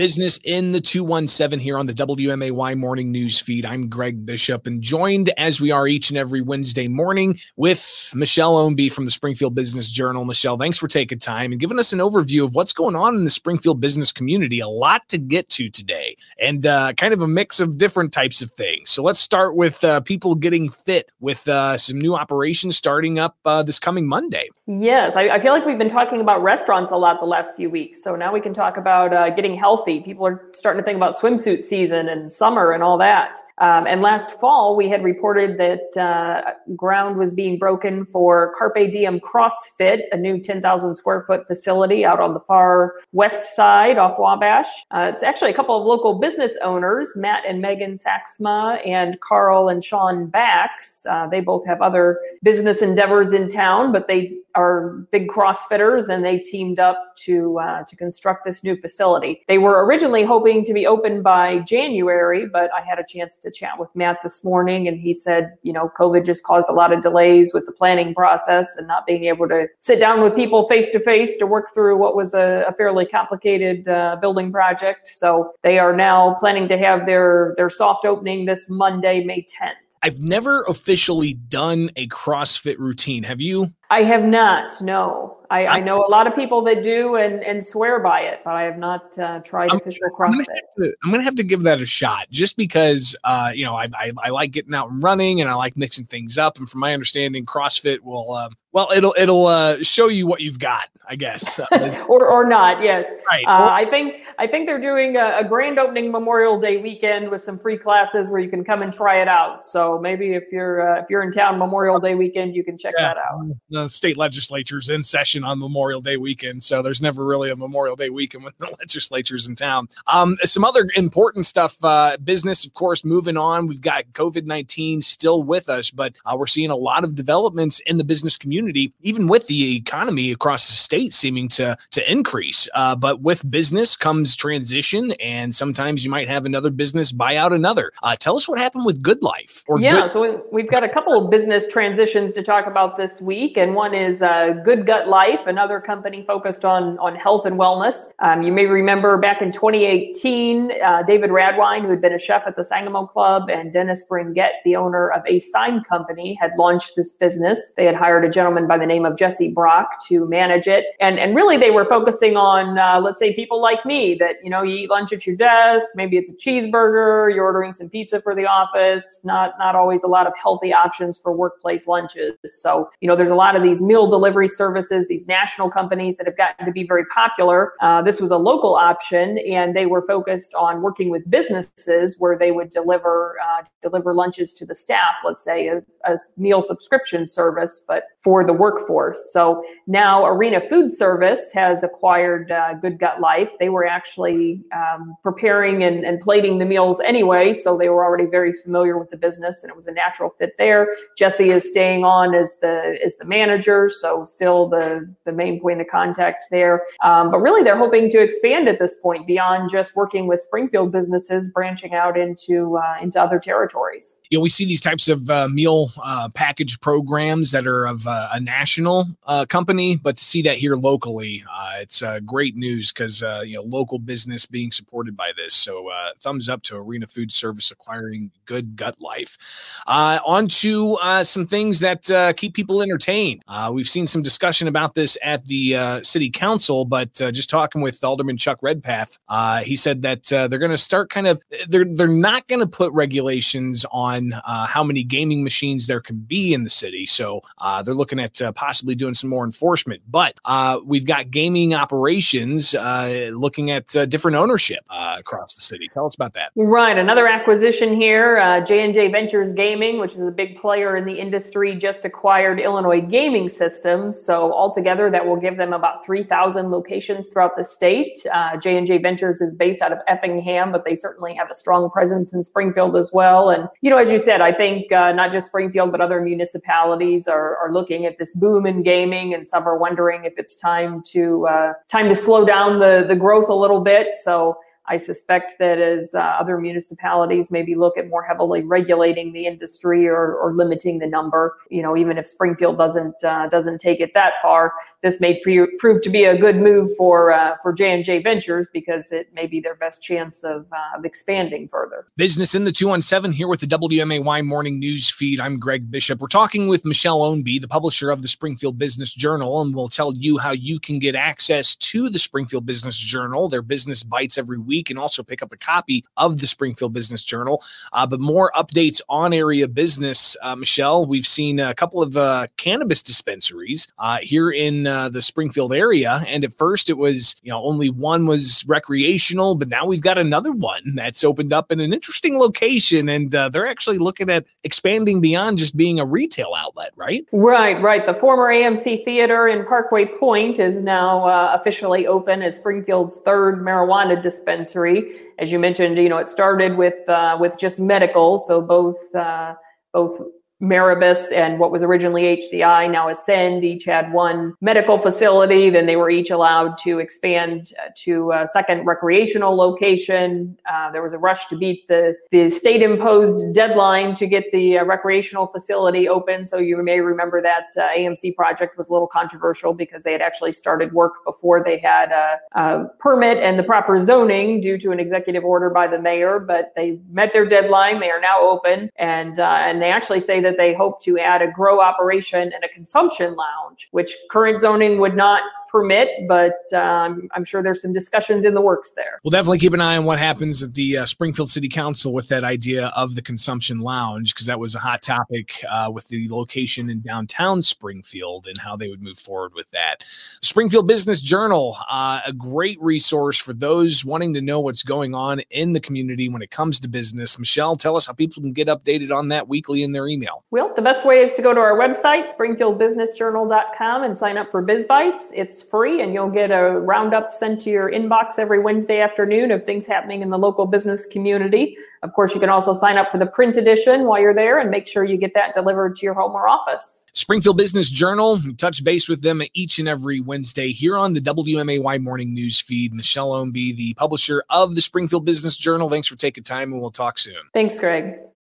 Business in the 217 here on the WMAY morning news feed. I'm Greg Bishop and joined as we are each and every Wednesday morning with Michelle Ownbey from the Springfield Business Journal. Michelle, thanks for taking time and giving us an overview of what's going on in the Springfield business community. A lot to get to today and uh, kind of a mix of different types of things. So let's start with uh, people getting fit with uh, some new operations starting up uh, this coming Monday. Yes, I, I, feel like we've been talking about restaurants a lot the last few weeks. So now we can talk about uh, getting healthy. People are starting to think about swimsuit season and summer and all that. Um, and last fall, we had reported that uh, ground was being broken for Carpe Diem CrossFit, a new 10,000 square foot facility out on the far west side off Wabash. Uh, it's actually a couple of local business owners, Matt and Megan Saxma and Carl and Sean Bax. Uh, they both have other business endeavors in town, but they are big CrossFitters, and they teamed up to uh, to construct this new facility. They were originally hoping to be open by January, but I had a chance to chat with Matt this morning, and he said, you know, COVID just caused a lot of delays with the planning process and not being able to sit down with people face to face to work through what was a, a fairly complicated uh, building project. So they are now planning to have their their soft opening this Monday, May 10th. I've never officially done a CrossFit routine. Have you? I have not. No, I, I, know a lot of people that do and, and swear by it, but I have not uh, tried I'm, official CrossFit. I'm gonna, have to give that a shot, just because uh, you know I, I, I like getting out and running, and I like mixing things up. And from my understanding, CrossFit will um, well, it'll it'll uh, show you what you've got, I guess, uh, or or not. Yes, right. Uh, I think I think they're doing a, a, grand opening Memorial Day weekend with some free classes where you can come and try it out. So maybe if you're uh, if you're in town Memorial Day weekend, you can check yeah. that out. The state legislature's in session on Memorial Day weekend, so there's never really a Memorial Day weekend when the legislature's in town. Um, some other important stuff, uh, business, of course, moving on. We've got COVID nineteen still with us, but uh, we're seeing a lot of developments in the business community community, even with the economy across the state seeming to to increase. Uh, but with business comes transition, and sometimes you might have another business buy out another. Uh, tell us what happened with Good Life. Or yeah, good- so we've got a couple of business transitions to talk about this week, and one is uh, Good Gut Life, another company focused on on health and wellness. Um, you may remember back in 2018, uh, David Radwine, who had been a chef at the Sangamo Club, and Dennis Bringett, the owner of a sign company, had launched this business. They had hired a general gentleman by the name of Jesse Brock to manage it. And, and really, they were focusing on, uh, let's say, people like me that, you know, you eat lunch at your desk, maybe it's a cheeseburger, you're ordering some pizza for the office, not, not always a lot of healthy options for workplace lunches. So, you know, there's a lot of these meal delivery services, these national companies that have gotten to be very popular. Uh, this was a local option, and they were focused on working with businesses where they would deliver uh, deliver lunches to the staff, let's say a, meal subscription service, but for the workforce. So now Arena Food Service has acquired uh, Good Gut Life. They were actually um, preparing and, and plating the meals anyway, so they were already very familiar with the business, and it was a natural fit there. Jesse is staying on as the as the manager, so still the the main point of contact there. Um, but really, they're hoping to expand at this point beyond just working with Springfield businesses, branching out into uh, into other territories. Yeah, we see these types of uh, meal uh, package programs that are of uh, a national uh, company, but to see that here locally, uh, it's uh, great news because uh, you know local business being supported by this. So uh, thumbs up to Arena Food Service acquiring Good Gut Life. Uh, on to some things that keep people entertained. we've seen some discussion about this at the city council, but just talking with Alderman Chuck Redpath, he said that they're going to start kind of they're they're not going to put regulations on how many gaming machines there can be in the city. So they're looking at uh, possibly doing some more enforcement. But uh, we've got gaming operations uh, looking at uh, different ownership uh, across the city. Tell us about that. Right, another acquisition here. J and J Ventures Gaming, which is a big player in the industry, just acquired Illinois Gaming Systems. So altogether, that will give them about three thousand locations throughout the state. J and J Ventures is based out of Effingham, but they certainly have a strong presence in Springfield as well. And you know, as you said, I think not just Springfield, but other municipalities are, are looking at at this boom in gaming, and some are wondering if it's time to uh, time to slow down the the growth a little bit. So I suspect that as uh, other municipalities maybe look at more heavily regulating the industry or, or limiting the number, you know, even if Springfield doesn't uh, doesn't take it that far, this may pre- prove to be a good move for uh, for J and J Ventures because it may be their best chance of, uh, of expanding further. Business in the two one seven here with the WMAY morning news feed. I'm Greg Bishop. We're talking with Michelle Ownbey, the publisher of the Springfield Business Journal, and we'll tell you how you can get access to the Springfield Business Journal, their business bites every week, and also pick up a copy of the Springfield Business Journal. Uh, but more updates on area business, uh, Michelle. We've seen a couple of uh, cannabis dispensaries uh, here in uh, the Springfield area, and at first it was you know only one was recreational, but now we've got another one that's opened up in an interesting location, and uh, they're actually looking at expanding beyond just being a retail outlet, right? Right, right. The former AMC Theater in Parkway Point is now officially open as Springfield's third marijuana dispensary. As you mentioned, you know it started with uh, with just medical, so both uh, both Maribis and what was originally HCI, now Ascend, each had one medical facility. Then they were each allowed to expand uh, to a second recreational location. Uh, there was a rush to beat the, the state imposed deadline to get the uh, recreational facility open. So you may remember that uh, AMC project was a little controversial because they had actually started work before they had a, a permit and the proper zoning due to an executive order by the mayor. But they met their deadline. They are now open, and uh, and they actually say that that they hope to add a grow operation and a consumption lounge, which current zoning would not permit, but um, I'm sure there's some discussions in the works there. We'll definitely keep an eye on what happens at the uh, Springfield City Council with that idea of the consumption lounge, because that was a hot topic uh, with the location in downtown Springfield and how they would move forward with that. Springfield Business Journal, uh, a great resource for those wanting to know what's going on in the community when it comes to business. Michelle, tell us how people can get updated on that weekly in their email. Well, the best way is to go to our website, springfieldbusinessjournal.com, and sign up for BizBites. It's free and you'll get a roundup sent to your inbox every Wednesday afternoon of things happening in the local business community. Of course, you can also sign up for the print edition while you're there and make sure you get that delivered to your home or office. Springfield Business Journal, touch base with them each and every Wednesday here on the WMAY morning news feed. Michelle Ownbey, the publisher of the Springfield Business Journal. Thanks for taking time and we'll talk soon. Thanks, Greg.